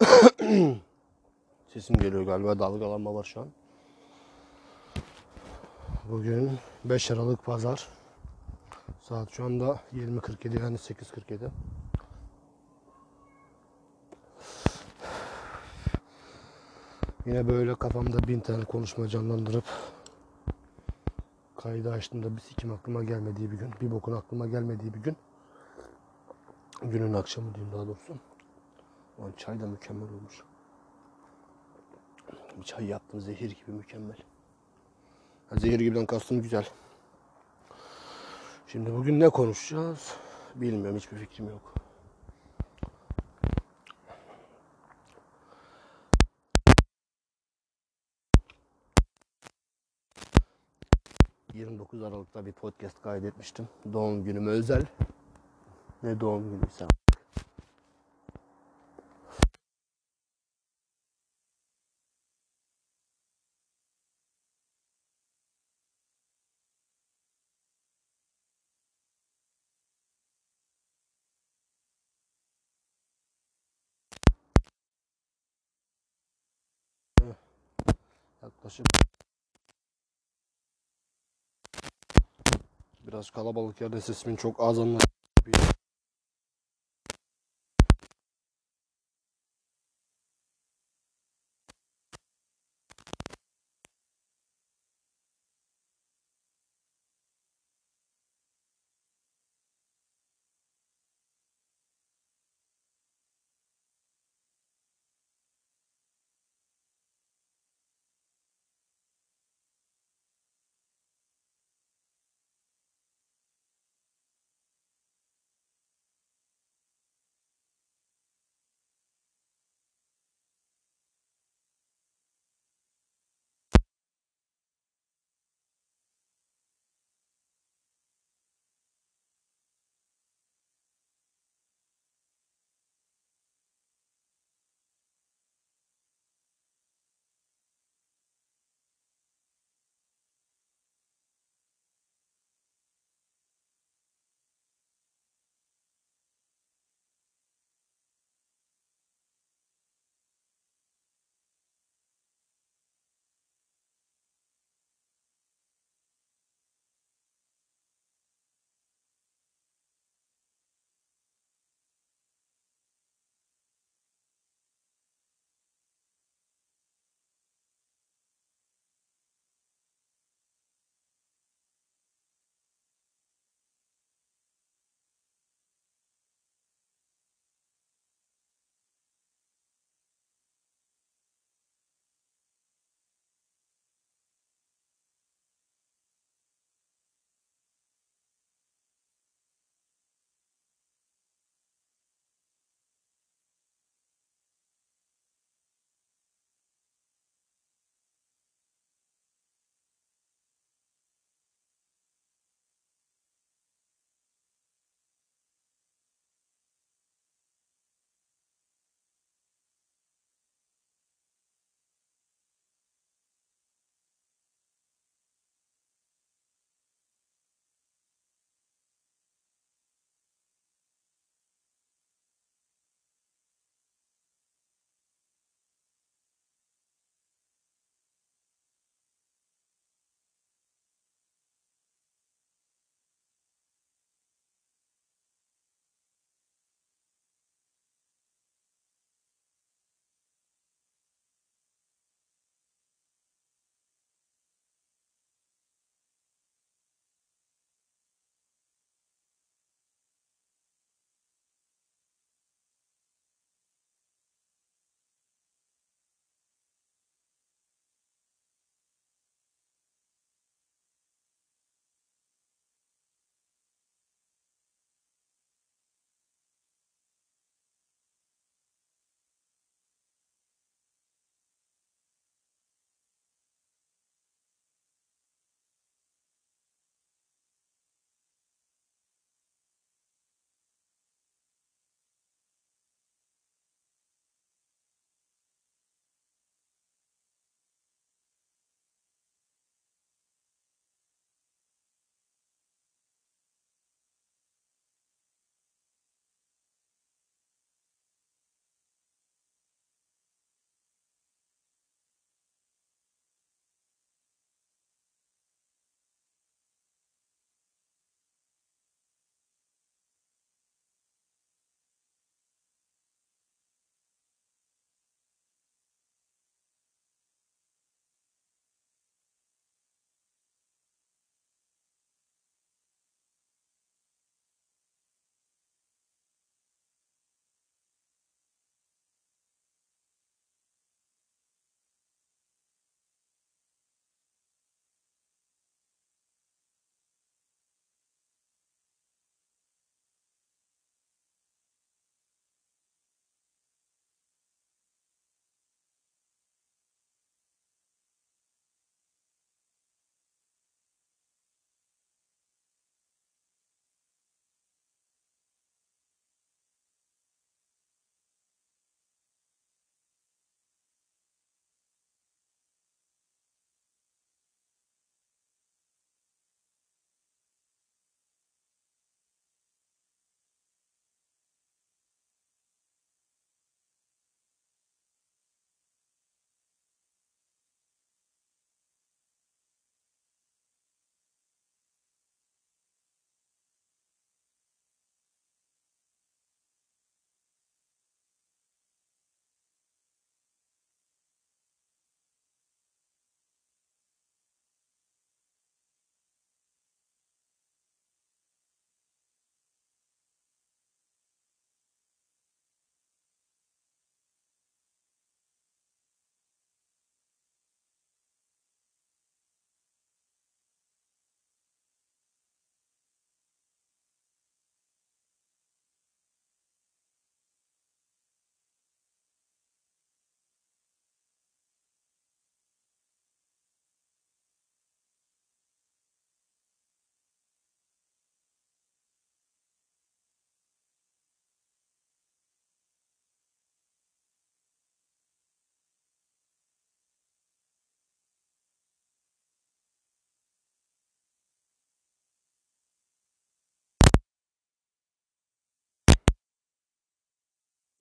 Sesim geliyor galiba dalgalanma var şu an. Bugün 5 Aralık Pazar. Saat şu anda 20.47 yani 8.47. Yine böyle kafamda bin tane konuşma canlandırıp kaydı açtığımda bir sikim aklıma gelmediği bir gün, bir bokun aklıma gelmediği bir gün. Günün akşamı diyeyim daha doğrusu. Lan çay da mükemmel olmuş. Bir çay yaptım zehir gibi mükemmel. Zehir gibiden kastım güzel. Şimdi bugün ne konuşacağız? Bilmiyorum hiçbir fikrim yok. ...29 Aralık'ta bir podcast kaydetmiştim. Doğum günüme özel. Ne doğum günüyse. Yaklaşık biraz kalabalık yerde sesimin çok az anlaşılıyor.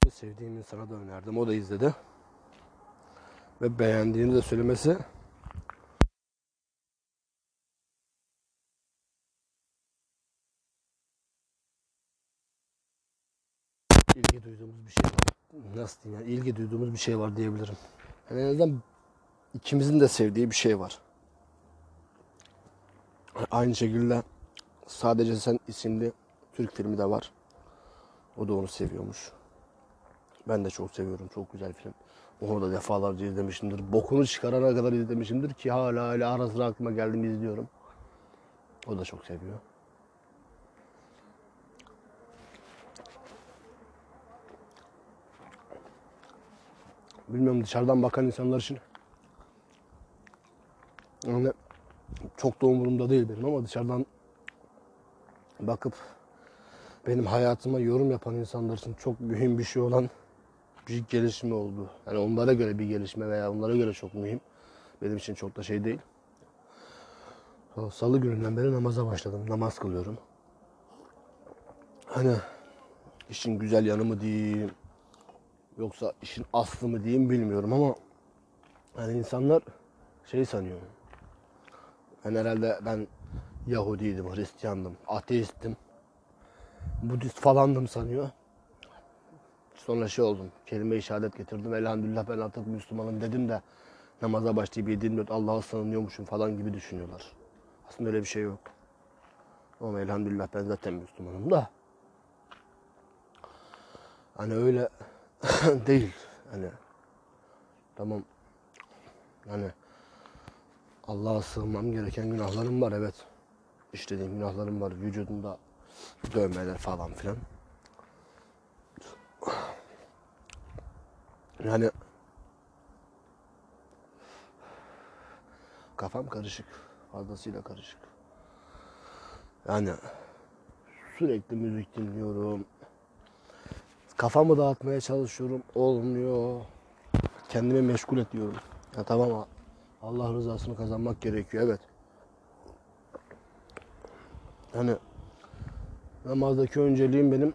Videoyu sevdiğim insana da önerdim. O da izledi. Ve beğendiğini de söylemesi ilgi duyduğumuz bir şey var. Nasıl diyeyim yani ilgi duyduğumuz bir şey var diyebilirim. Yani en azından ikimizin de sevdiği bir şey var. Aynı şekilde Sadece Sen isimli Türk filmi de var. O da onu seviyormuş. Ben de çok seviyorum. Çok güzel film. Onu da defalarca izlemişimdir. Bokunu çıkarana kadar izlemişimdir ki hala hala ara sıra aklıma geldiğinde izliyorum. O da çok seviyor. Bilmiyorum dışarıdan bakan insanlar için yani çok da umurumda değil benim ama dışarıdan bakıp benim hayatıma yorum yapan insanlar için çok mühim bir şey olan bir gelişme oldu. Yani onlara göre bir gelişme veya onlara göre çok mühim. Benim için çok da şey değil. Salı gününden beri namaza başladım. Namaz kılıyorum. Hani işin güzel yanı mı diyeyim yoksa işin aslı mı diyeyim bilmiyorum ama hani insanlar şey sanıyor. Ben herhalde ben Yahudiydim, Hristiyandım, ateistim, Budist falandım sanıyor. Sonra şey oldum, kelime-i şehadet getirdim. Elhamdülillah ben artık Müslümanım dedim de namaza başlayıp 7 Allah'a sığınıyormuşum falan gibi düşünüyorlar. Aslında öyle bir şey yok. Ama elhamdülillah ben zaten Müslümanım da. Hani öyle değil. Hani tamam. Hani Allah'a sığınmam gereken günahlarım var evet. İşlediğim günahlarım var. Vücudumda dövmeler falan filan. Yani kafam karışık. Fazlasıyla karışık. Yani sürekli müzik dinliyorum. Kafamı dağıtmaya çalışıyorum. Olmuyor. Kendimi meşgul ediyorum. Ya tamam Allah rızasını kazanmak gerekiyor. Evet. Hani namazdaki önceliğim benim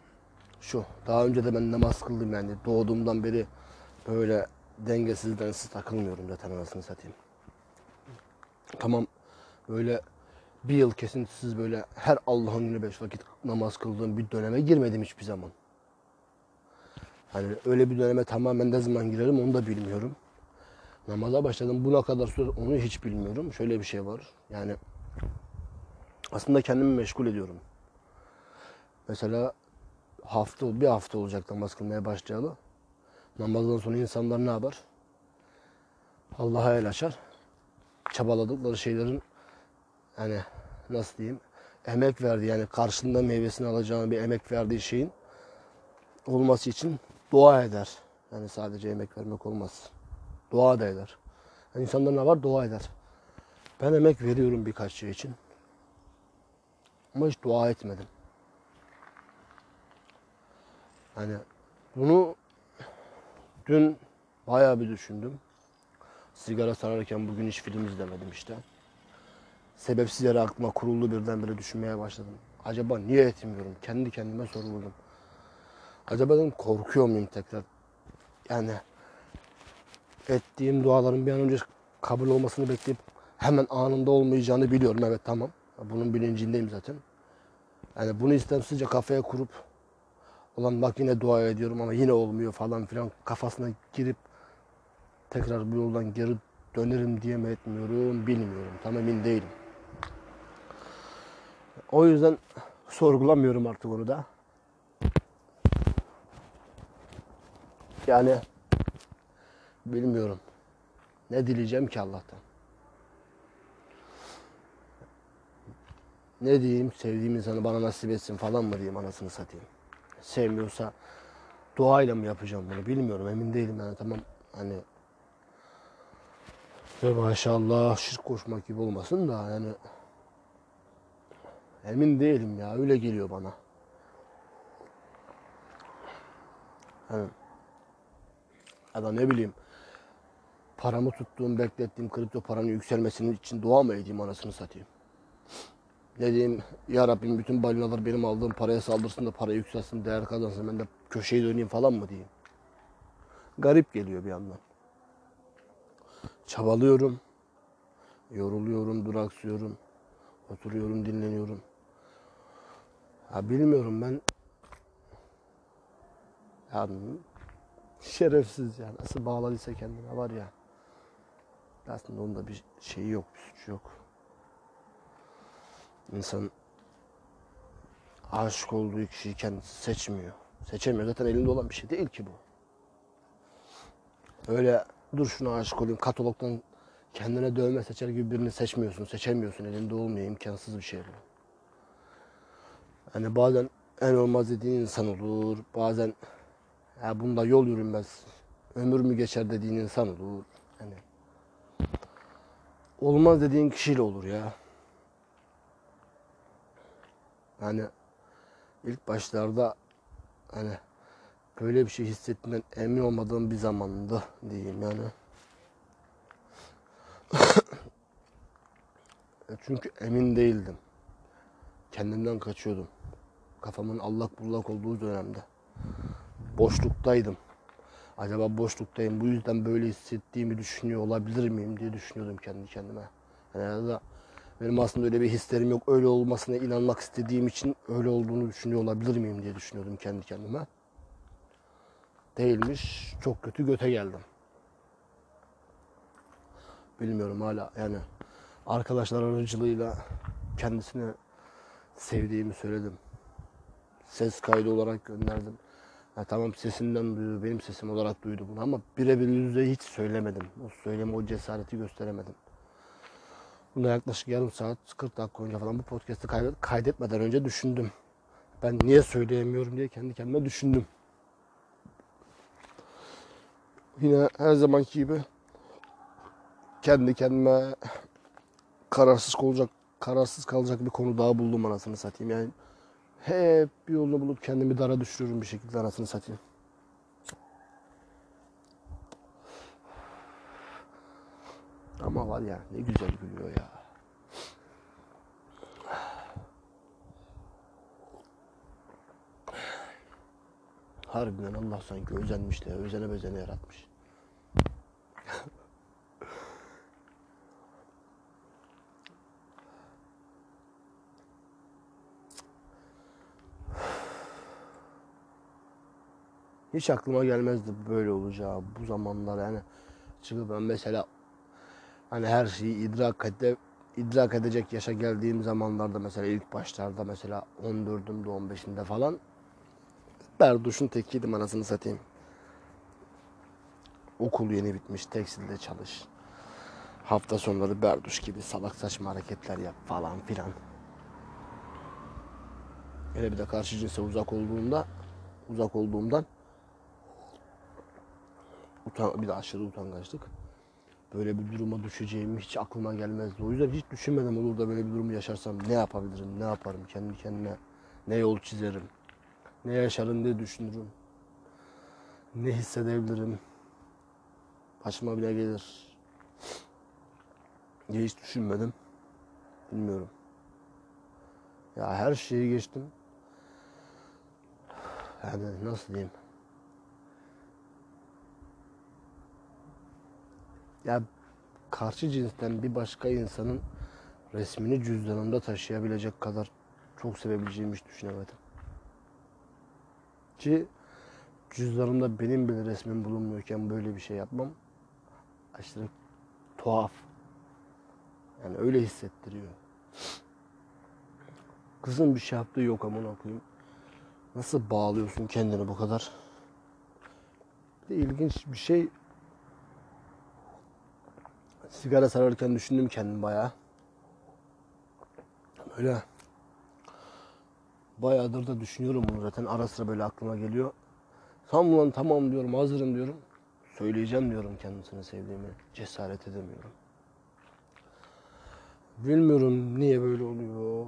şu. Daha önce de ben namaz kıldım yani. Doğduğumdan beri böyle dengesiz densiz takılmıyorum zaten anasını satayım. Tamam böyle bir yıl kesintisiz böyle her Allah'ın günü beş vakit namaz kıldığım bir döneme girmedim hiçbir zaman. Hani öyle bir döneme tamamen ne zaman girerim onu da bilmiyorum. Namaza başladım. Buna kadar süre onu hiç bilmiyorum. Şöyle bir şey var. Yani aslında kendimi meşgul ediyorum. Mesela hafta bir hafta olacak namaz kılmaya başlayalı. Namazdan sonra insanlar ne yapar? Allah'a el açar. Çabaladıkları şeylerin yani nasıl diyeyim emek verdiği yani karşında meyvesini alacağını bir emek verdiği şeyin olması için dua eder. Yani sadece emek vermek olmaz. Dua da eder. Yani insanlar ne var? Dua eder. Ben emek veriyorum birkaç şey için. Ama hiç dua etmedim. Hani bunu dün bayağı bir düşündüm. Sigara sararken bugün hiç film izlemedim işte. Sebepsiz yere aklıma kuruldu birdenbire düşünmeye başladım. Acaba niye etmiyorum? Kendi kendime sorguladım. Acaba dedim korkuyor muyum tekrar? Yani ettiğim duaların bir an önce kabul olmasını bekleyip hemen anında olmayacağını biliyorum. Evet tamam. Bunun bilincindeyim zaten. Yani bunu istemsizce kafaya kurup olan bak yine dua ediyorum ama yine olmuyor falan filan kafasına girip tekrar bu yoldan geri dönerim diye mi etmiyorum bilmiyorum. Tam emin değilim. O yüzden sorgulamıyorum artık onu da. Yani bilmiyorum. Ne dileyeceğim ki Allah'tan? Ne diyeyim? Sevdiğim insanı bana nasip etsin falan mı diyeyim anasını satayım. Sevmiyorsa duayla mı yapacağım bunu bilmiyorum. Emin değilim yani tamam hani ve maşallah şirk koşmak gibi olmasın da yani emin değilim ya öyle geliyor bana. Hani ya da ne bileyim paramı tuttuğum, beklettiğim kripto paranın yükselmesinin için dua mı edeyim anasını satayım. Ne diyeyim ya Rabbim bütün balinalar benim aldığım paraya saldırsın da para yükselsin, değer kazansın ben de köşeyi döneyim falan mı diyeyim. garip geliyor bir yandan. Çabalıyorum. Yoruluyorum, duraksıyorum. Oturuyorum, dinleniyorum. Ya bilmiyorum ben ya şerefsiz ya. Nasıl bağladıysa kendine var ya. Aslında onda bir şeyi yok, bir suçu yok. İnsan aşık olduğu kişiyi kendisi seçmiyor. Seçemiyor. Zaten elinde olan bir şey değil ki bu. Öyle dur şuna aşık olayım katalogdan kendine dövme seçer gibi birini seçmiyorsun, seçemiyorsun. Elinde olmuyor. imkansız bir şey bu. Hani bazen en olmaz dediğin insan olur. Bazen ya bunda yol yürünmez. Ömür mü geçer dediğin insan olur. Hani olmaz dediğin kişiyle olur ya. Hani ilk başlarda hani böyle bir şey hissettiğinden emin olmadığım bir zamandı diyeyim yani. Çünkü emin değildim. Kendimden kaçıyordum. Kafamın allak bullak olduğu dönemde. Boşluktaydım. Acaba boşluktayım. Bu yüzden böyle hissettiğimi düşünüyor olabilir miyim diye düşünüyordum kendi kendime. Yani ya benim aslında öyle bir hislerim yok. Öyle olmasına inanmak istediğim için öyle olduğunu düşünüyor olabilir miyim diye düşünüyordum kendi kendime. Değilmiş. Çok kötü göte geldim. Bilmiyorum hala yani arkadaşlar aracılığıyla kendisine sevdiğimi söyledim. Ses kaydı olarak gönderdim. Ha, tamam sesinden duydu, benim sesim olarak duydu bunu ama birebir yüzde hiç söylemedim. O söyleme, o cesareti gösteremedim. Bunda yaklaşık yarım saat, 40 dakika önce falan bu podcast'ı kaydetmeden önce düşündüm. Ben niye söyleyemiyorum diye kendi kendime düşündüm. Yine her zamanki gibi kendi kendime kararsız olacak, kararsız kalacak bir konu daha buldum anasını satayım. Yani hep bir yolunu bulup kendimi dara düşürüyorum bir şekilde anasını satayım. Ama var ya ne güzel gülüyor ya. Harbiden Allah sanki özenmiş de özene bezene yaratmış. Hiç aklıma gelmezdi böyle olacağı bu zamanlar yani. Çünkü ben mesela hani her şeyi idrak ede, idrak edecek yaşa geldiğim zamanlarda mesela ilk başlarda mesela 14'ümde 15'inde falan berduşun tekiydim anasını satayım. Okul yeni bitmiş tekstilde çalış. Hafta sonları berduş gibi salak saçma hareketler yap falan filan. Hele bir de karşı cinse uzak olduğunda uzak olduğumdan utan, bir de aşırı utangaçlık. Böyle bir duruma düşeceğimi hiç aklıma gelmezdi. O yüzden hiç düşünmedim olur da böyle bir durumu yaşarsam ne yapabilirim, ne yaparım, kendi kendime ne yol çizerim, ne yaşarım diye düşünürüm. Ne hissedebilirim, başıma bile gelir diye hiç düşünmedim. Bilmiyorum. Ya her şeyi geçtim. Yani nasıl diyeyim? Ya karşı cinsten bir başka insanın resmini cüzdanımda taşıyabilecek kadar çok sevebileceğimi hiç düşünemedim. Ki cüzdanımda benim bile resmim bulunmuyorken böyle bir şey yapmam aşırı tuhaf. Yani öyle hissettiriyor. Kızın bir şey yaptığı yok amına koyayım. Nasıl bağlıyorsun kendini bu kadar? Bir de ilginç bir şey sigara sararken düşündüm kendim bayağı. Böyle bayağıdır da düşünüyorum bunu zaten ara sıra böyle aklıma geliyor. Tamam lan tamam diyorum hazırım diyorum. Söyleyeceğim diyorum kendisini sevdiğimi. Cesaret edemiyorum. Bilmiyorum niye böyle oluyor.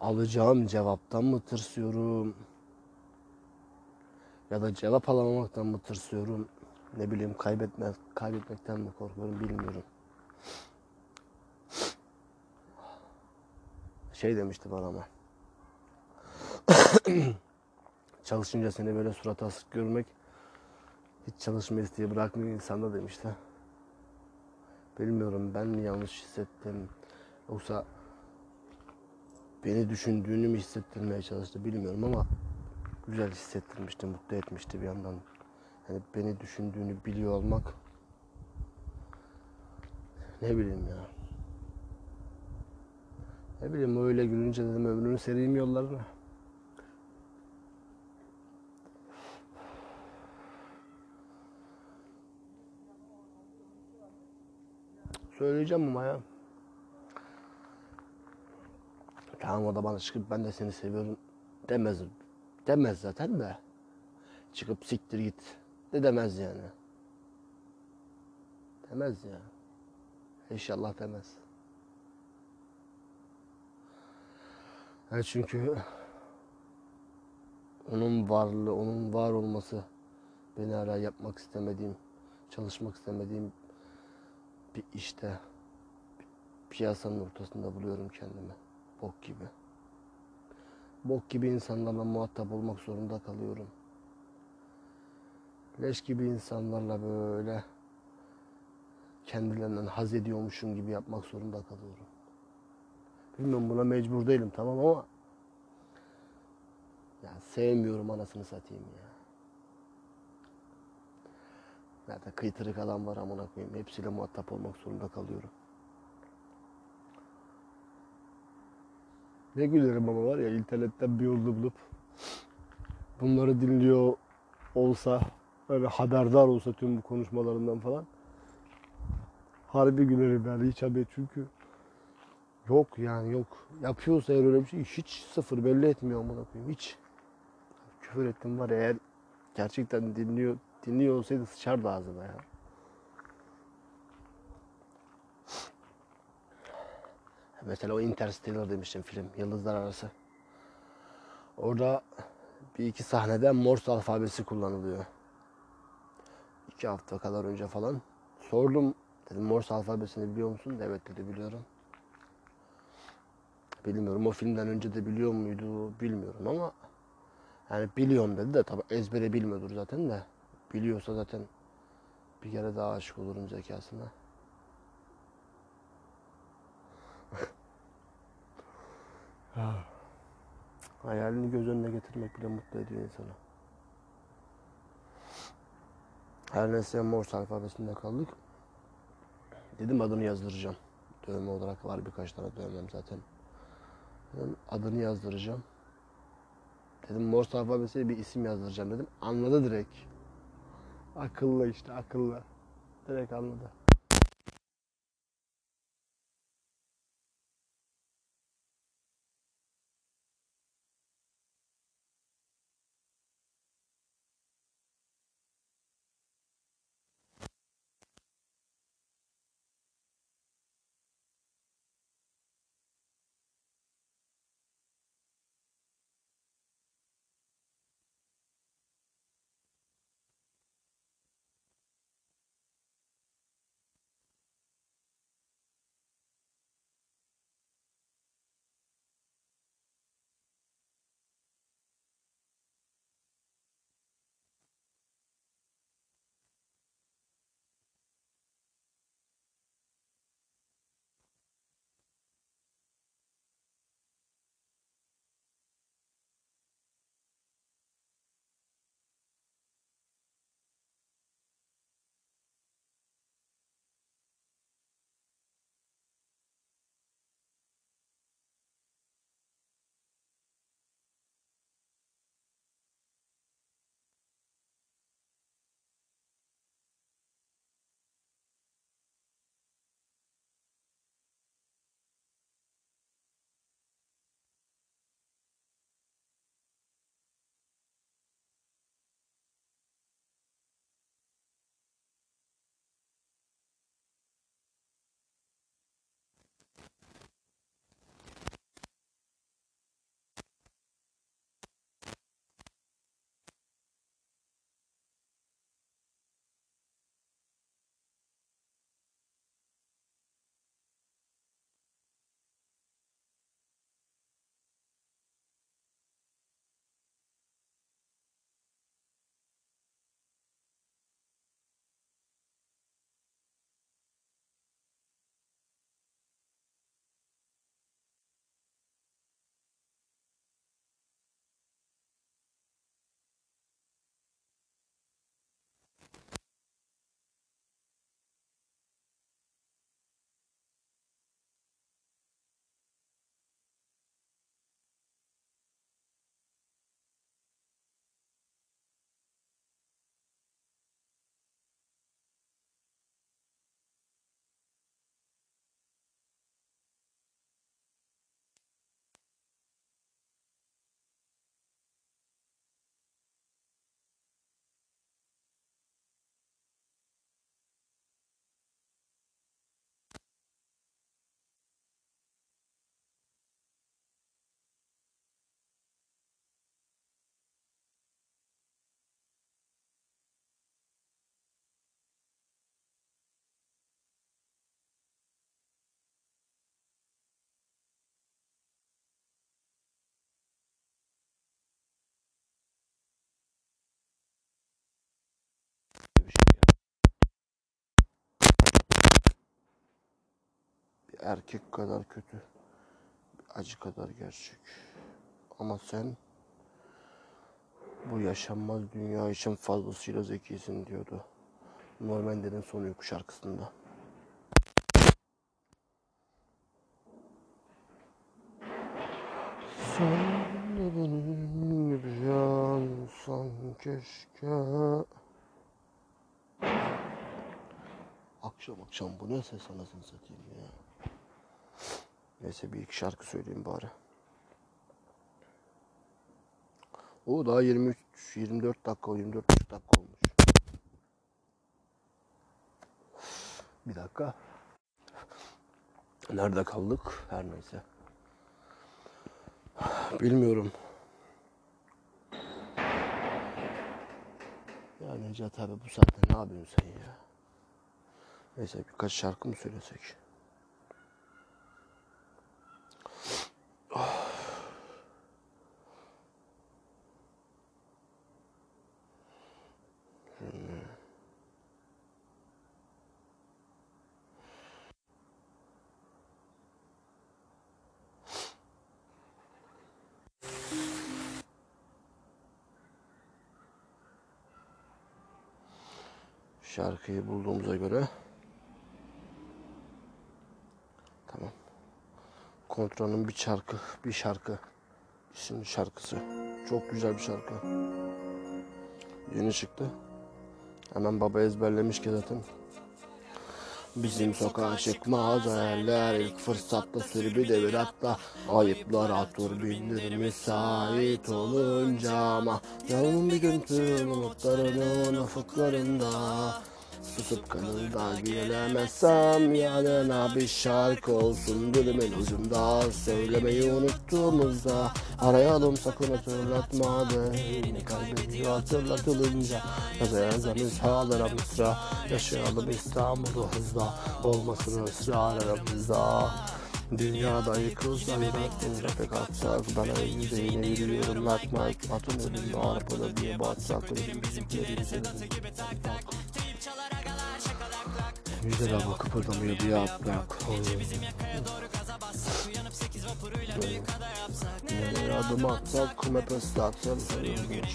Alacağım cevaptan mı tırsıyorum? Ya da cevap alamamaktan mı tırsıyorum? Ne bileyim kaybetme, kaybetmekten mi korkuyorum bilmiyorum. Şey demişti bana ama. Çalışınca seni böyle surat asık görmek Hiç çalışma isteği bırakmıyor insanda demişti. Bilmiyorum ben mi yanlış hissettim yoksa beni düşündüğünü mü hissettirmeye çalıştı bilmiyorum ama güzel hissettirmişti, mutlu etmişti bir yandan. Yani beni düşündüğünü biliyor olmak ne bileyim ya. Ne bileyim öyle gülünce dedim ömrünü sereyim yollarına. Söyleyeceğim ama ya. Tamam o da bana çıkıp ben de seni seviyorum demez. Demez zaten de. Çıkıp siktir git de demez yani. Demez ya. İnşallah demez. Ya çünkü onun varlığı, onun var olması beni hala yapmak istemediğim, çalışmak istemediğim bir işte, bir piyasanın ortasında buluyorum kendimi. Bok gibi. Bok gibi insanlarla muhatap olmak zorunda kalıyorum. Leş gibi insanlarla böyle kendilerinden haz ediyormuşum gibi yapmak zorunda kalıyorum. Bilmiyorum buna mecbur değilim tamam ama ya sevmiyorum anasını satayım ya. Nerede kıytırık adam var amına koyayım. Hepsiyle muhatap olmak zorunda kalıyorum. Ne gülerim ama var ya internetten bir yolunu bulup bunları dinliyor olsa böyle haberdar olsa tüm bu konuşmalarından falan harbi gülerim yani hiç haber çünkü yok yani yok yapıyorsa eğer öyle bir şey hiç sıfır belli etmiyor amına koyayım hiç küfür ettim var eğer gerçekten dinliyor dinliyor olsaydı sıçardı ağzına ya. Mesela o Interstellar demiştim film Yıldızlar Arası. Orada bir iki sahnede Morse alfabesi kullanılıyor. İki hafta kadar önce falan. Sordum dedim Morse alfabesini biliyor musun? Evet dedi biliyorum. Bilmiyorum o filmden önce de biliyor muydu bilmiyorum ama yani biliyorum dedi de tabi ezbere bilmiyordur zaten de. Biliyorsa zaten bir kere daha aşık olurum zekasına. Hayalini göz önüne getirmek bile mutlu ediyor insanı. Her neyse Morse alfabesinde kaldık. Dedim adını yazdıracağım. Dövme olarak var birkaç tane dövmem zaten. Dedim adını yazdıracağım. Dedim Morse alfabesiyle bir isim yazdıracağım dedim. Anladı direkt. Akıllı işte akıllı. Direkt anladı. Erkek kadar kötü. Acı kadar gerçek. Ama sen bu yaşanmaz dünya için fazlasıyla zekisin diyordu. Normander'in son uyku şarkısında. Sen de benim gibi yansan keşke. Akşam akşam bu ne ses anasını satayım ya. Neyse bir iki şarkı söyleyeyim bari. O daha 23 24 dakika 24 dakika olmuş. Bir dakika. Nerede kaldık? Her neyse. Bilmiyorum. Ya Necat abi bu saatte ne yapıyorsun sen ya? Neyse birkaç şarkı mı söylesek? Şarkıyı bulduğumuza göre tamam. Kontra'nın bir şarkı, bir şarkı isimli şarkısı. Çok güzel bir şarkı. Yeni çıktı. Hemen baba ezberlemiş ki zaten. Bizim sokağa çıkmaz eller ilk fırsatta sür bir devir atla. Ayıplara tur bindir müsait olunca ama. Yalın bir gün tüm umutlarının ufuklarında Susup kanında gelemezsem yanına bir şarkı olsun dilimin ucunda Söylemeyi unuttuğumuzda arayalım sakın hatırlatma Beni kaybediyor hatırlatılınca. Yaza yaza misalara mısra. Yaşayalım İstanbul'u hızla. Olmasın ısrar aramızda. Dünyada yıkılsa bir aklımıza pek atsak. Ben elimde yine yürüyorum. Lakmak Atın önümde arpada diye batsak Güzel hava kıpırdamıyor bir yaprak Nereye adım atsak hep ıslaksın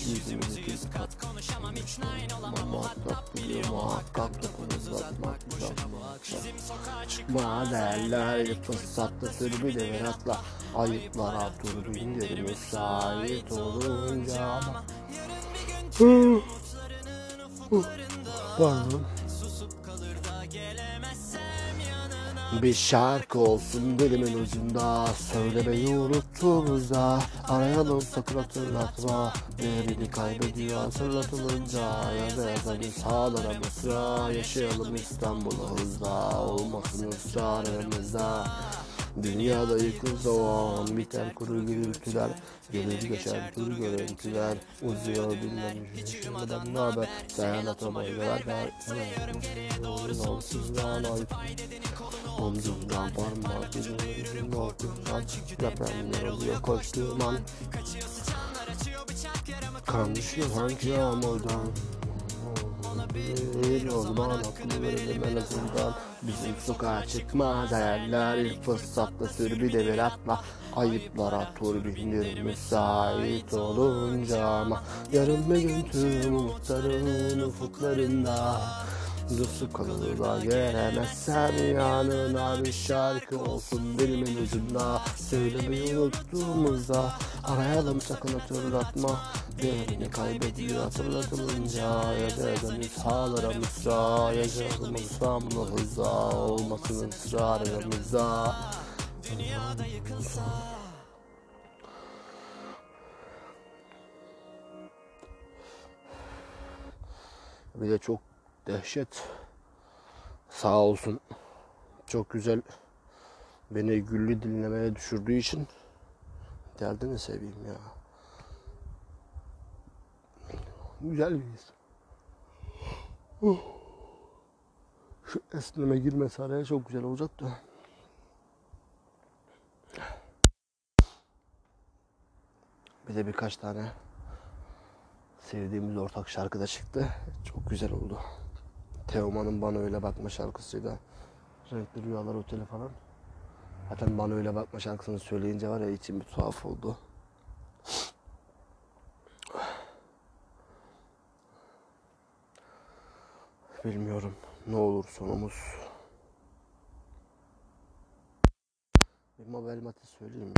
Yüzümüzü kiskat Muhakkak biliyor muhakkak Topunuzu atmak Çıkma derler fırsatta sür bir devir atla. Ayıplara tur bindir müsait olunca Pardon Bir şarkı olsun dilimin ucunda Söylemeyi unuttuğumuzda Arayalım sakın hatırlatma. Değerini kaybediyor hatırlatılınca Yaza yaza bir sağlara mısra. Yaşayalım İstanbul'u hızla Olmasın ısrar aramızda Dünyada yıkılsa o an biter kuru gürültüler Gelir geçer dur görüntüler. Uzuyor bilmem ne haber? Sen atamayı ver ver Olsuzdan ay Omzumdan parmak izin Orkundan Depremler oluyor koştuğum an. Kan düşüyor hangi yağmurdan bir yoldan aklı verelim en azından Bizim sokağa çıkma değerler ilk fırsatta sür bir devir atma Ayıplara tur bindir müsait olunca ama Yarın bir gün tüm umutların ufuklarında Dusu kalırla gelemezsen yanına bir şarkı olsun dilimin ucunda. Söylemeyi unuttuğumuzda arayalım sakın hatırlatma. Değerini kaybediyor hatırlatılınca Ya da mishalara mısra Yaşayalım İstanbul'u hızla Olmasın ısrar aramızda Dünyada yıkılsa Bir de çok dehşet. Sağ olsun. Çok güzel beni güllü dinlemeye düşürdüğü için derdini seveyim ya. Güzel bir his. Şu esneme girmesi araya çok güzel olacak da. Bir de birkaç tane sevdiğimiz ortak şarkı da çıktı. Çok güzel oldu. Teoman'ın Bana Öyle Bakma şarkısıyla Renkli Rüyalar Oteli falan. Zaten bana öyle bakma şarkısını söyleyince var ya içim bir tuhaf oldu. Bilmiyorum ne olur sonumuz. Bir Mabel Mati söyleyeyim mi?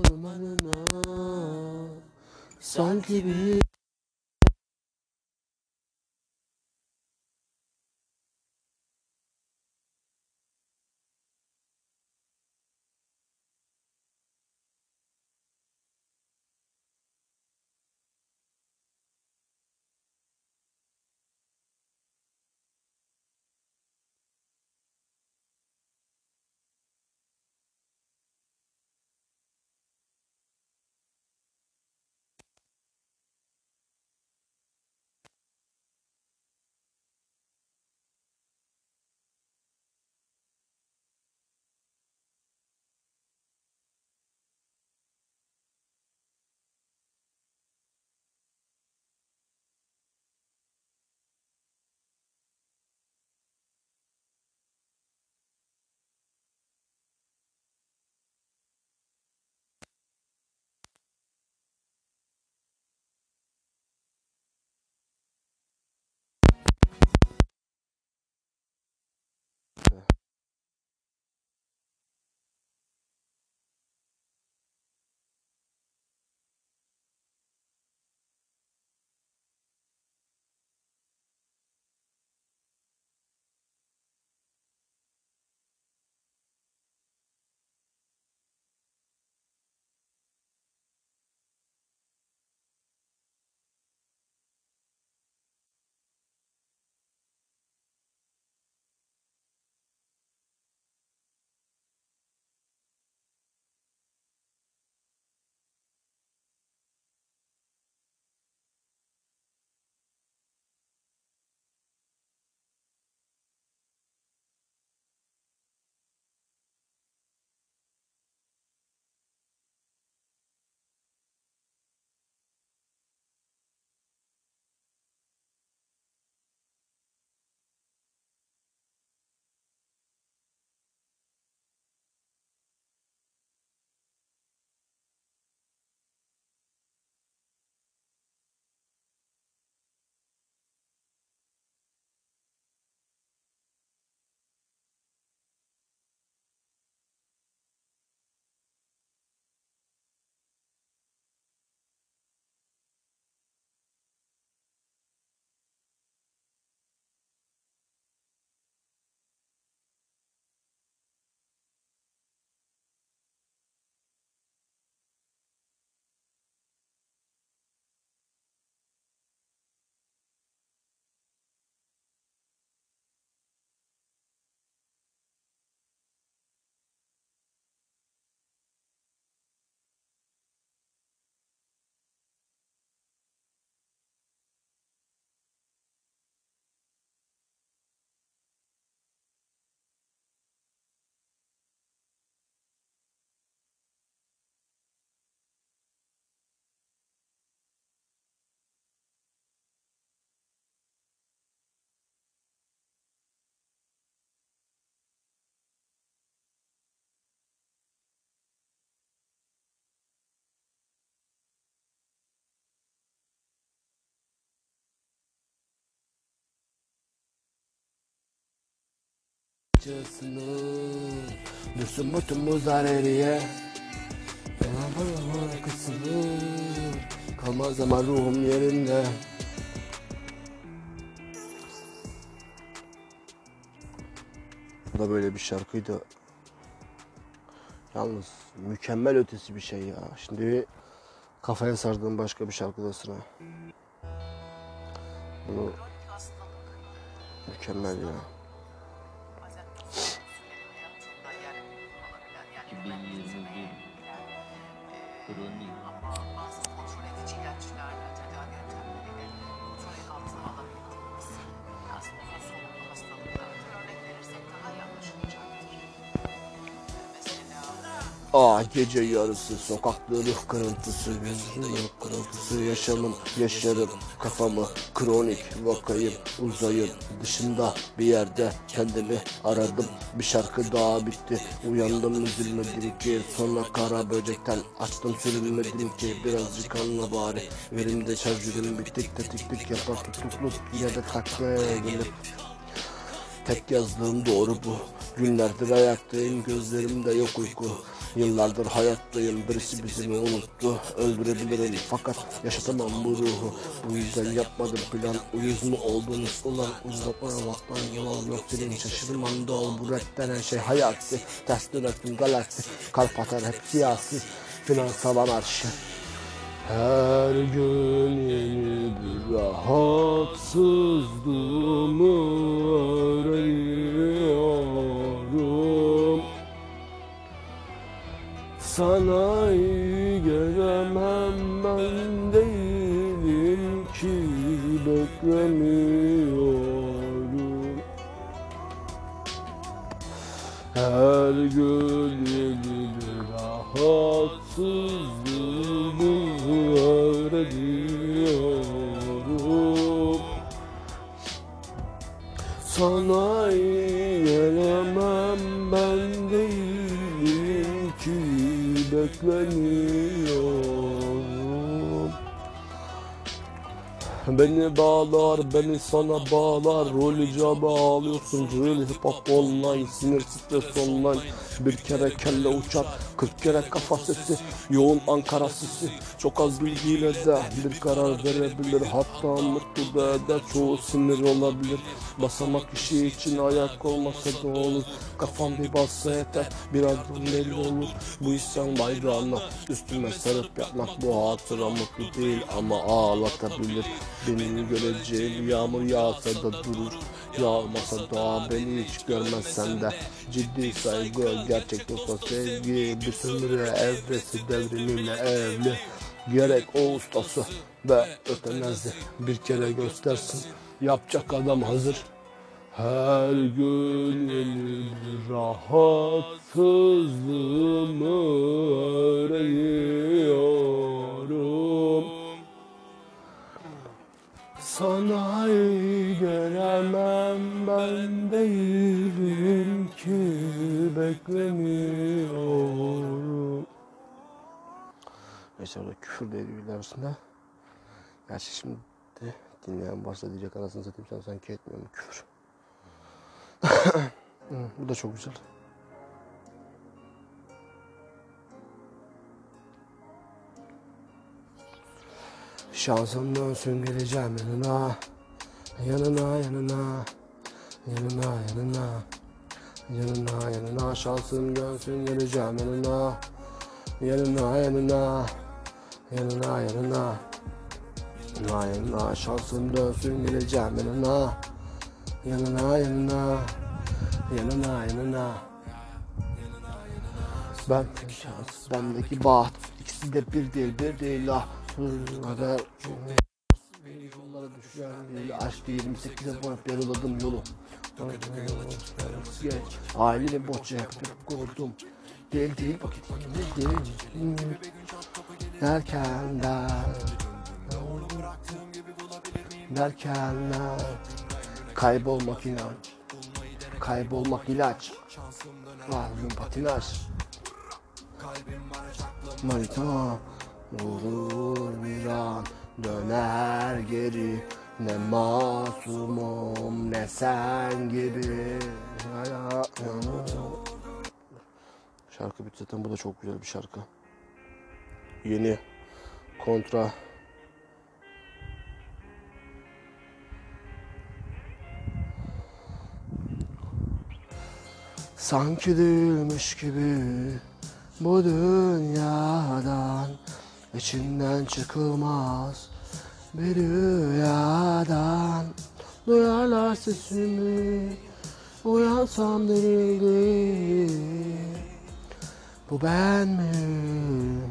Ormanına sanki bir acısını Düşün mutumuz areriye Bana arkasını Kalmaz ama ruhum yerinde. Bu da böyle bir şarkıydı. Yalnız mükemmel ötesi bir şey ya. Şimdi kafaya sardığım başka bir şarkı da sıra. Bunu mükemmel ya. Crônica. Aa gece yarısı sokakta ruh kırıntısı Gözümün kırıntısı. Yaşamın yaşarım Kafamı kronik vakayım uzayın dışında bir yerde kendimi aradım. Bir şarkı daha bitti. Uyandım üzülmedim ki. Sonra kara böcekten açtım sürünmedim ki. Birazcık anla bari. Verimde şarjörüm bittik tetik tık yapar tutukluk Yine de taklaya gelip Tek yazdığım doğru bu. Günlerdir ayaktayım gözlerimde yok uyku Yıllardır hayattayım. Birisi bizi mi unuttu Öldürebilirim fakat yaşatamam bu ruhu. Bu yüzden yapmadım plan. Uyuz mu oldunuz? Ulan uzatmamaktan yol yok Senin şaşırmanda ol. Bu rap denen şey hayatı Ters dönersin galaksi. Kalp atar hep siyasi. Finansal anarşi. Her gün yeni bir rahatsızlığımı öğreniyorum Sana iyi gelemem ben değilim ki beklemiyorum. Her gün yeni bir rahatsızlığımı öğreniyorum. Sana bekleniyorum. Beni bağlar, beni sana bağlar. Rol icabı ağlıyorsun Real hip hop online Sinir stres online. Bir kere kelle uçar Kırk kere kafa sesi. Yoğun Ankara sesi Çok az bilgiyle de bir karar verebilir. Hatta mutlu da eder Çoğu sinir olabilir. Basamak işi için ayak olmasa da olur. Kafam bir bassa yeter Bir adım belli olur. Bu isyan bayrağına Üstüme sarıp yapmak bu hatıra mutlu değil Ama ağlatabilir. Benim göreceğim yağmur yağsa da durur. Yağmasa da beni hiç görmezsen de Ciddi saygı gerçek olsa sevgi. Bütün bir evresi devrimiyle evli Gerek o ustası ve ötenezi Bir kere göstersin. Yapacak adam hazır. Her gün rahatsızlığımı öğreniyorum Sana gelemem. Ben değilim ki beklemiyorum Neyse orada küfür de ediyor ilerisinde. Gerçi şimdi dinleyen varsa diyecek anasını satayım sen sanki etmiyor mu küfür. Bu da çok güzel. Şansım dönsün geleceğim yanına Yanına yanına Yanına yanına Yanına yanına Şansım dönsün geleceğim yanına Yanına yanına Yanına yanına. Yanına yanına. Şansım dönsün geleceğim yanına. Yanına yanına. Yanına yanına. Ben şans bendeki baht. İkisi de bir değil bir değil. Ah kadar Yollara düşen bir aşk 28'e varıp yarıladım yolu. Geç. Ailemi boşça yapıp kurdum Değil değil vakit değil değil Derken der. Derken der. Kaybolmak inanç Kaybolmak ilaç. Varlığın patinaj? Manita Vurur bir an. Döner geri. Ne masumum ne sen gibi. Ya- Şarkı bitti zaten. Bu da çok güzel bir şarkı. Yeni. Kontra. Sanki değilmiş gibi bu dünyadan içinden çıkılmaz bir rüyadan. Duyarlar sesimi uyansam deli bu ben miyim?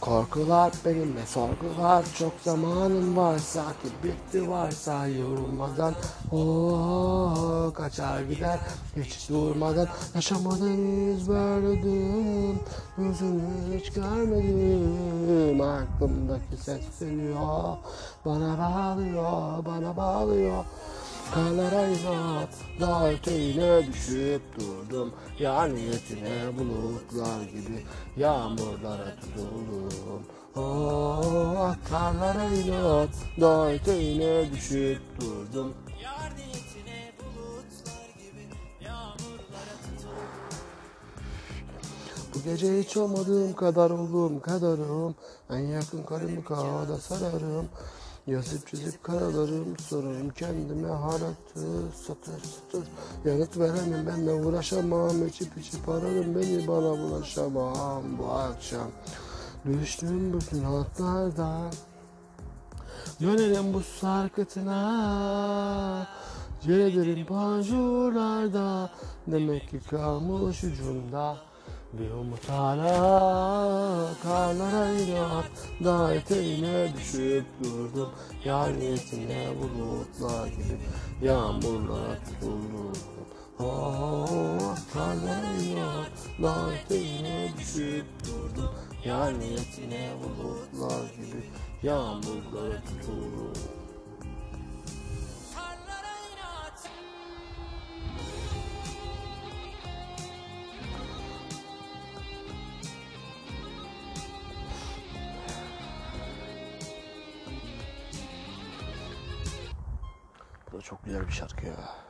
Korkular benimle sorgular Çok zamanım var sakin bitti varsa yorulmadan oh, Kaçar gider. Hiç durmadan Yaşamadan iz verdim Yüzünü hiç görmedim. Aklımdaki ses geliyor Bana bağlıyor bana bağlıyor Karlara inat, dağ öteğine düşüp durdum. Yani niyetine bulutlar gibi yağmurlara tutuldum. Oh, karlara inat, dağ öteğine düşüp durdum. Bu gece hiç olmadığım kadar olduğum kadarım. En yakın karımı kağıda sararım Yazıp çizip karalarım sorarım kendime haratı satır satır Yanıt veremem benle uğraşamam içip içip ararım beni bana bulaşamam bu akşam. Düştüm bütün hatlardan Dönelim bu sarkıtına. Cerederim panjurlarda Demek ki kalmış ucunda Bir umut hala Karlara inat Dağ eteğine düşüp durdum. Yar niyetine bulutlar gibi Yağmurlara tutuldum Oh, karlara inat Dağ eteğine düşüp durdum. Yar niyetine bulutlar gibi Yağmurlara tutuldum çok güzel bir şarkı ya.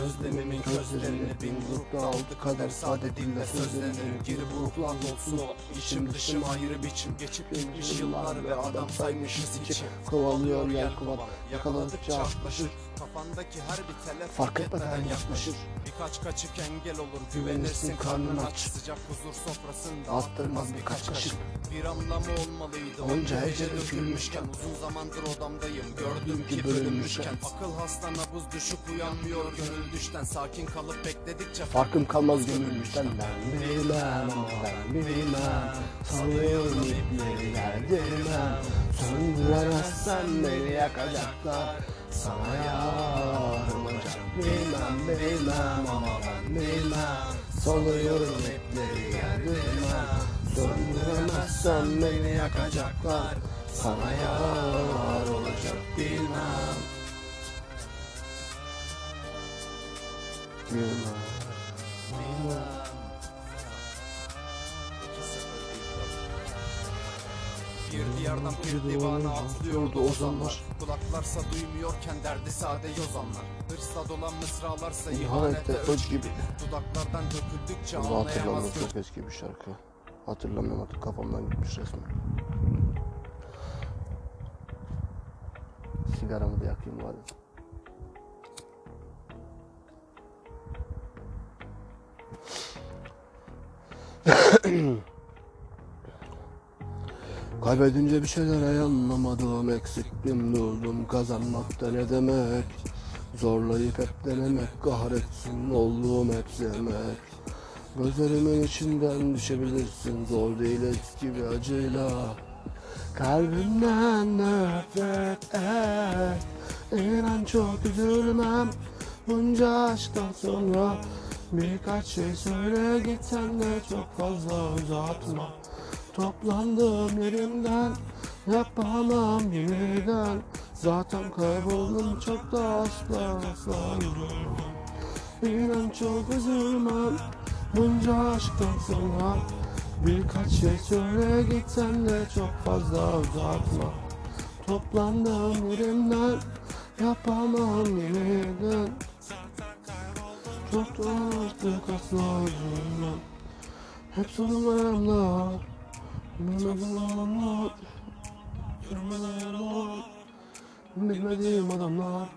özlemimin gözlerini Bin bulutla aldı. Kader sade dille sözlerini Geri bulutlar olsun o içim dışım ayrı biçim. Geçip gitmiş yıllar ve adam saymışız içi. Kovalıyor yer kovan Yakaladıkça aklaşır. Kafandaki her bir telef Fark etmeden yaklaşır. Birkaç kaçık engel olur. Güvenirsin karnın aç. Sıcak huzur sofrasında Attırmaz birkaç kaşık. Bir anlamı olmalıydı. Onca hece dökülmüşken Uzun zamandır odamdayım. Gördüm ki bölünmüşken. Akıl hasta nabız düşüp uyanmıyor. Gönül düşten Sakin kalıp bekledikçe Farkım kalmaz gönülmüşten ben bilmem ben bilmem. Sanıyorum ipleri gerdirmem Söndüremezsen beni yakacaklar. Sana yar olacak. Bilmem bilmem ama ben bilmem. Sanıyorum ipleri gerdirmem Söndüremezsen beni yakacaklar. Sana yar olacak bilmem Bilmem Bir diyardan bir divana atlıyordu ozanlar Kulaklarsa duymuyorken derdi sade yozanlar Hırsla dolan mısralarsa ihanete öç gibi. Dudaklardan döküldükçe Bunu anlayamaz çok eski bir şarkı. Hatırlamıyorum artık kafamdan gitmiş resmen. Sigaramı da yakayım bari. Kaybedince bir şeyler anlamadım Eksiktim durdum kazanmakta ne demek? Zorlayıp hep denemek Kahretsin olduğum hep demek Gözlerimin içinden düşebilirsin Zor değil eski bir acıyla. Kalbimden nefret et İnan çok üzülmem. Bunca aşktan sonra Birkaç şey söyle gitsen de çok fazla uzatma. Toplandığım yerimden Yapamam yeniden. Zaten kayboldum çok da asla asla uğramam İnan çok üzülmem Bunca aşktan sonra. Birkaç şey söyle gitsen de çok fazla uzatma. Toplandım yerimden Yapamam yeniden Çok da artık asla üzülmem Hep sorunlarımla Bilmediğim adamlar. Bilmediğim adamlar Bilmediğim adamlar.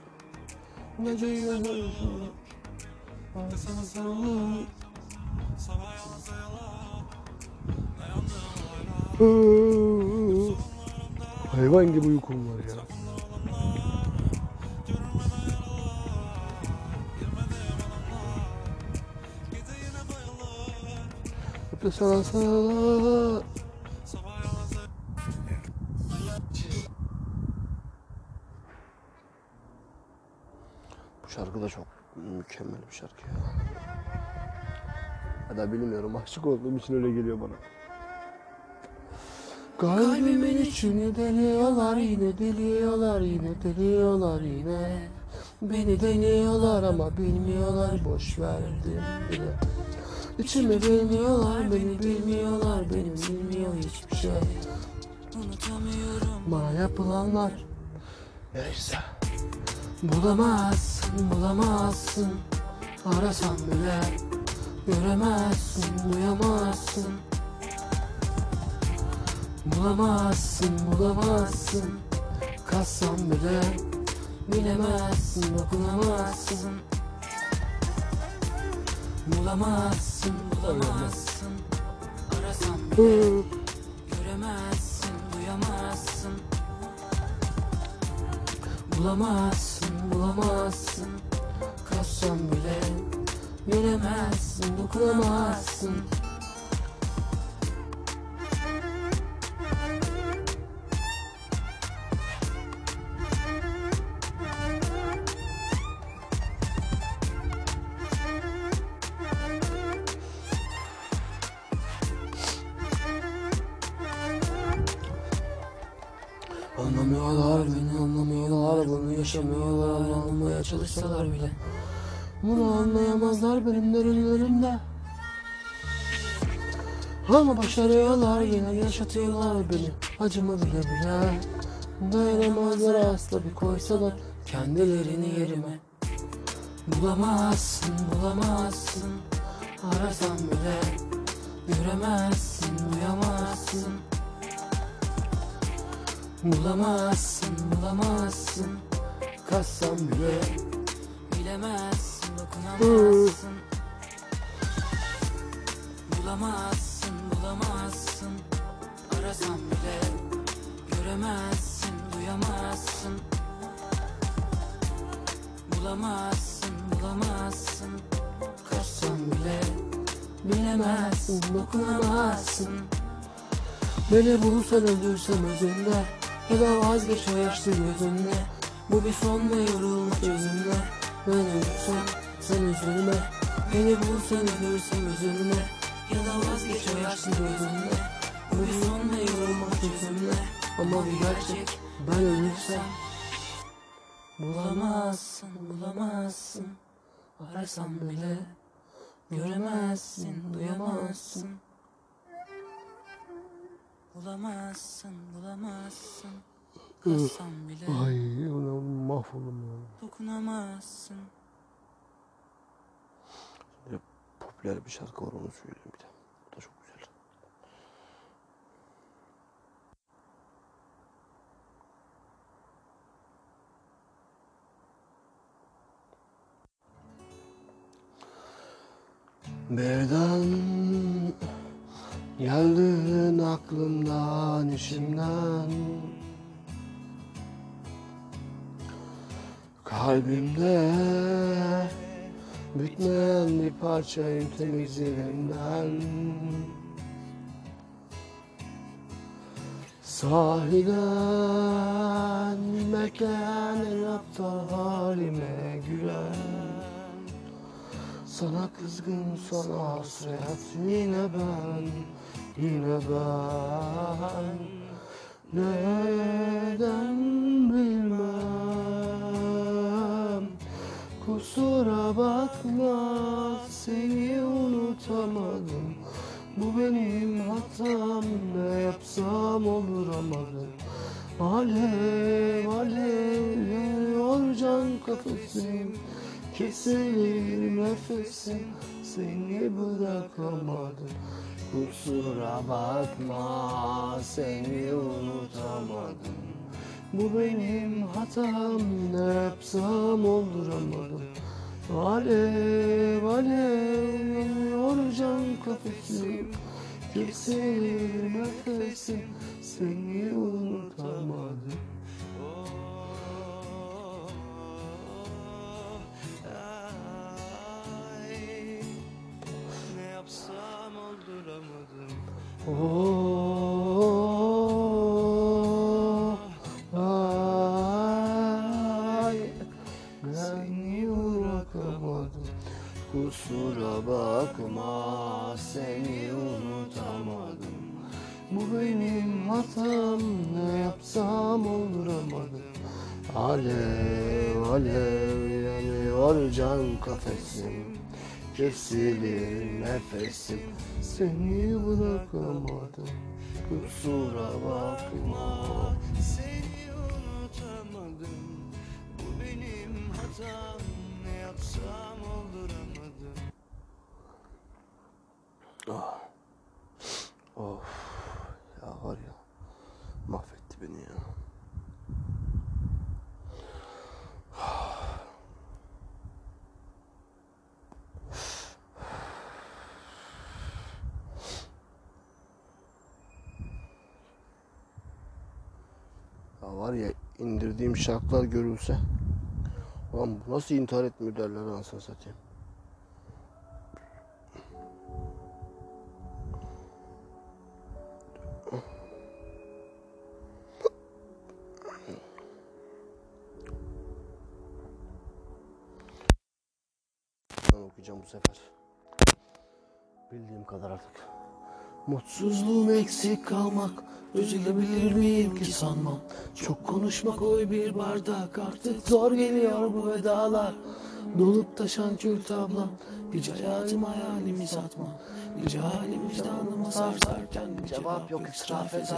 Gece de Ben sana sarılırım Hayvan gibi uykum var ya. De sana sarılırım Bu şarkı da çok mükemmel bir şarkı ya. Ya da bilmiyorum aşık olduğum için öyle geliyor bana. Kalbimin içini deliyorlar yine deliyorlar yine deliyorlar yine Beni deniyorlar ama bilmiyorlar boş verdim bile İçimi bilmiyorlar beni bilmiyorlar benim bilmiyor hiçbir şey. Bana yapılanlar. Neyse. Bulamazsın, bulamazsın. Arasan bile Göremezsin, duyamazsın. Bulamazsın, bulamazsın. Kassan bile Bilemezsin, dokunamazsın Bulamazsın, bulamazsın. Arasan bile Göremezsin, duyamazsın. Bulamazsın, bulamazsın. Kaçsan bile Bilemezsin, dokunamazsın anlamaya çalışsalar bile. Bunu anlayamazlar benim derinlerimde. Ama başarıyorlar yine yaşatıyorlar beni. Acımı bile bile. Dayanamazlar asla bir koysalar Kendilerini yerime. Bulamazsın bulamazsın. Arasan bile Göremezsin duyamazsın. Bulamazsın, bulamazsın. Kaçsan bile Dokunamazsın Bulamazsın, bulamazsın. Arasan bile Göremezsin, duyamazsın. Bulamazsın, bulamazsın. Kaçsan bile Bilemezsin, dokunamazsın. Beni bulsan öldürsem özünde. Ya da vazgeç o yaşlı gözünde. Bu bir son ve yorulma çözümle Ben ölürsem sen üzülme. Beni bulsan öldürsem özünde Ya da vazgeç o yaşlı gözünde Bu bir son ve yorulma çözümle. Ama bir gerçek ben ölürsem. Bulamazsın bulamazsın. Arasam bile Göremezsin duyamazsın. Bulamazsın, bulamazsın. Kaçsan bile Ay ulan mahvoldum ya. dokunamazsın. Ya, popüler bir şarkı var onu söyleyeyim bir de. Bu da çok güzel. Birden geldin aklımdan işimden Kalbimde bitmeyen bir parçayım temizliğinden Sahiden bekleyen en aptal halime gülen. Sana kızgın sana hasret yine ben Yine ben. Neden bilmem Kusura bakma seni unutamadım. Bu benim hatam ne yapsam olur amadım Alev alev yanıyor can kafesim. Kesilir nefesim seni bırakamadım. Kusura bakma seni unutamadım Bu benim hatam ne yapsam olduramadım Alev alev yanıyor can kafesim. Kesilir nefesim seni unutamadım. Ne yapsam olduramadım Oh, Kesilir nefesim Seni bırakamadım. Kusura bakma Seni unutamadım. Bu benim hatam Ne yapsam olduramadım. Of ya var ya mahvetti beni ya. Ya var ya indirdiğim şarkılar görülse Ulan bu nasıl intihar etmiyor derler anasını satayım. Ben okuyacağım bu sefer. Bildiğim kadar artık. Mutsuzluğum eksik kalmak Üzülebilir miyim ki sanmam? Çok konuşmak oy bir bardak Artık zor geliyor bu vedalar. Dolup taşan kül tablam Hiç hayatım hayalimi satmam. Hiç halim vicdanımı sarsarken Cevap yok israf et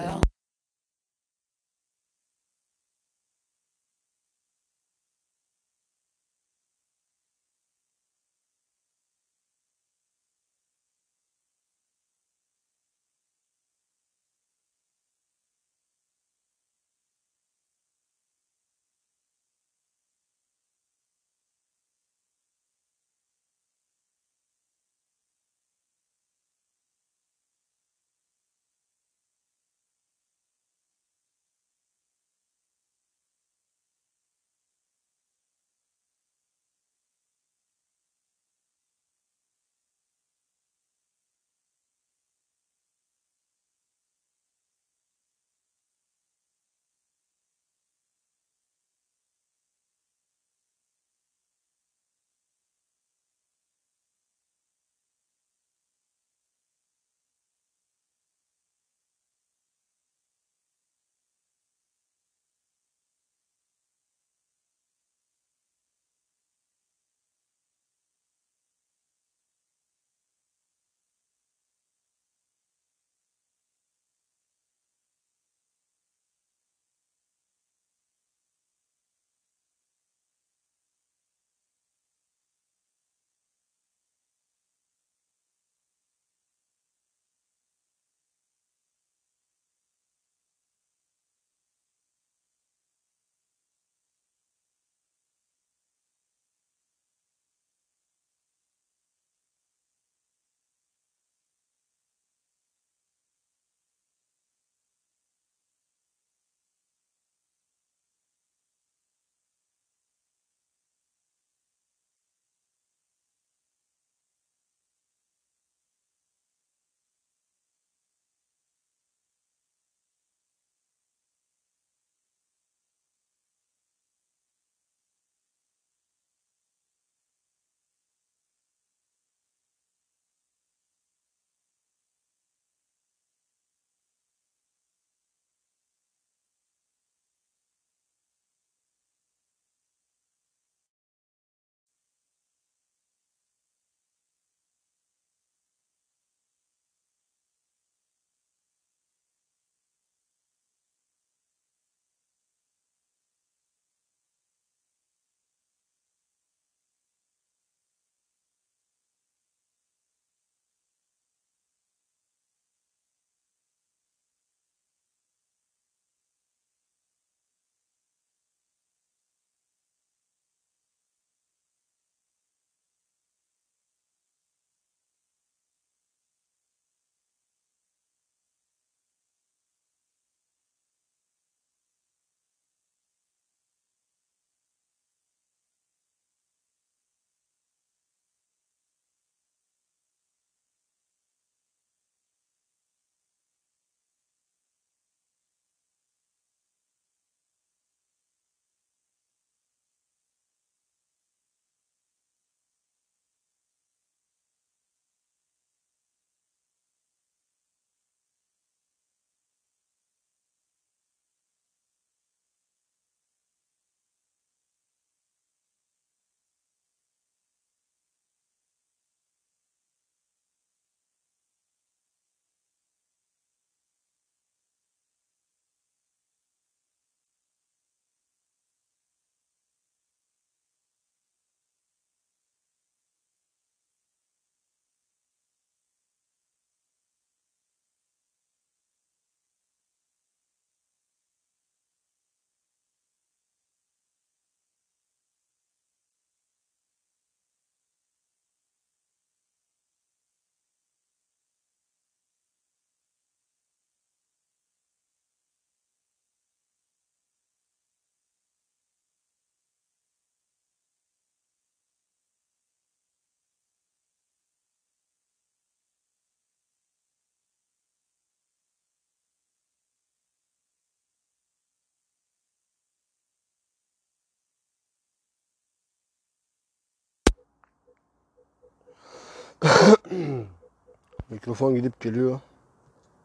Mikrofon gidip geliyor.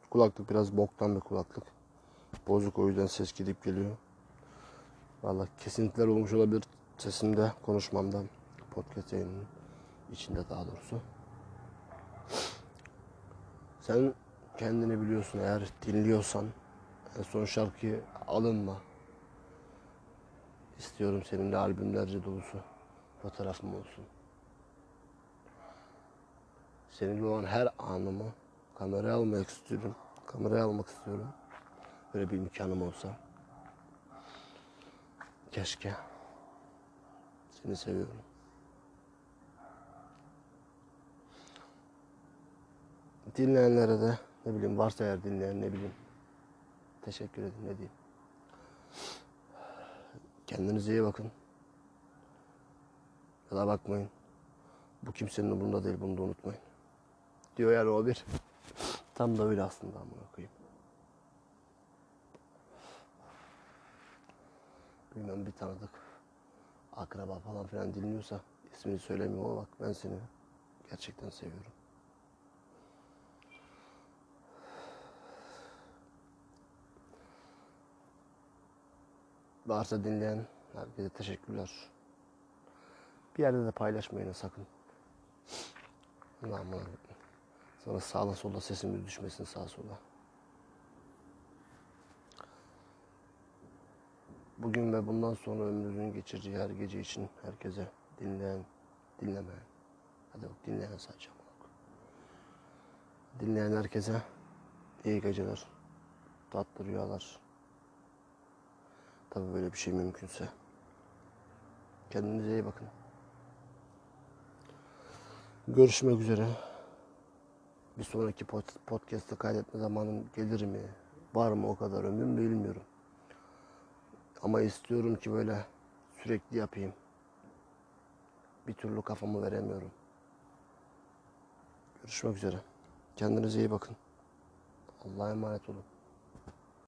Kulaklık biraz boktan bir kulaklık. Bozuk o yüzden ses gidip geliyor. Vallahi kesintiler olmuş olabilir sesimde, konuşmamda. Podcast yayınının içinde daha doğrusu. Sen kendini biliyorsun eğer dinliyorsan en son şarkıyı alınma. İstiyorum senin de albümlerce dolusu fotoğrafım olsun. Seninle olan her anımı kameraya almak istiyorum. Kameraya almak istiyorum. Böyle bir imkanım olsa. Keşke. Seni seviyorum. Dinleyenlere de ne bileyim varsa eğer dinleyen ne bileyim. Teşekkür edin ne diyeyim. Kendinize iyi bakın. Ya da bakmayın. Bu kimsenin umurunda değil bunu da unutmayın. Diyor yani o bir. Tam da öyle aslında amına koyayım. Bilmem bir tanıdık akraba falan filan dinliyorsa ismini söylemiyorum ama bak ben seni gerçekten seviyorum. Varsa dinleyen herkese teşekkürler. Bir yerde de paylaşmayın sakın. Allah'ım Sonra sağda solda sesimiz düşmesin sağa sola. Bugün ve bundan sonra ömrünüzün geçireceği her gece için herkese dinleyen, dinlemeyen. Hadi bak dinleyen sadece. bak. Dinleyen herkese iyi geceler. Tatlı rüyalar. Tabii böyle bir şey mümkünse. Kendinize iyi bakın. Görüşmek üzere. Bir sonraki pod- podcast'ı kaydetme zamanım gelir mi? Var mı o kadar ömrüm bilmiyorum. Ama istiyorum ki böyle sürekli yapayım. Bir türlü kafamı veremiyorum. Görüşmek üzere. Kendinize iyi bakın. Allah'a emanet olun.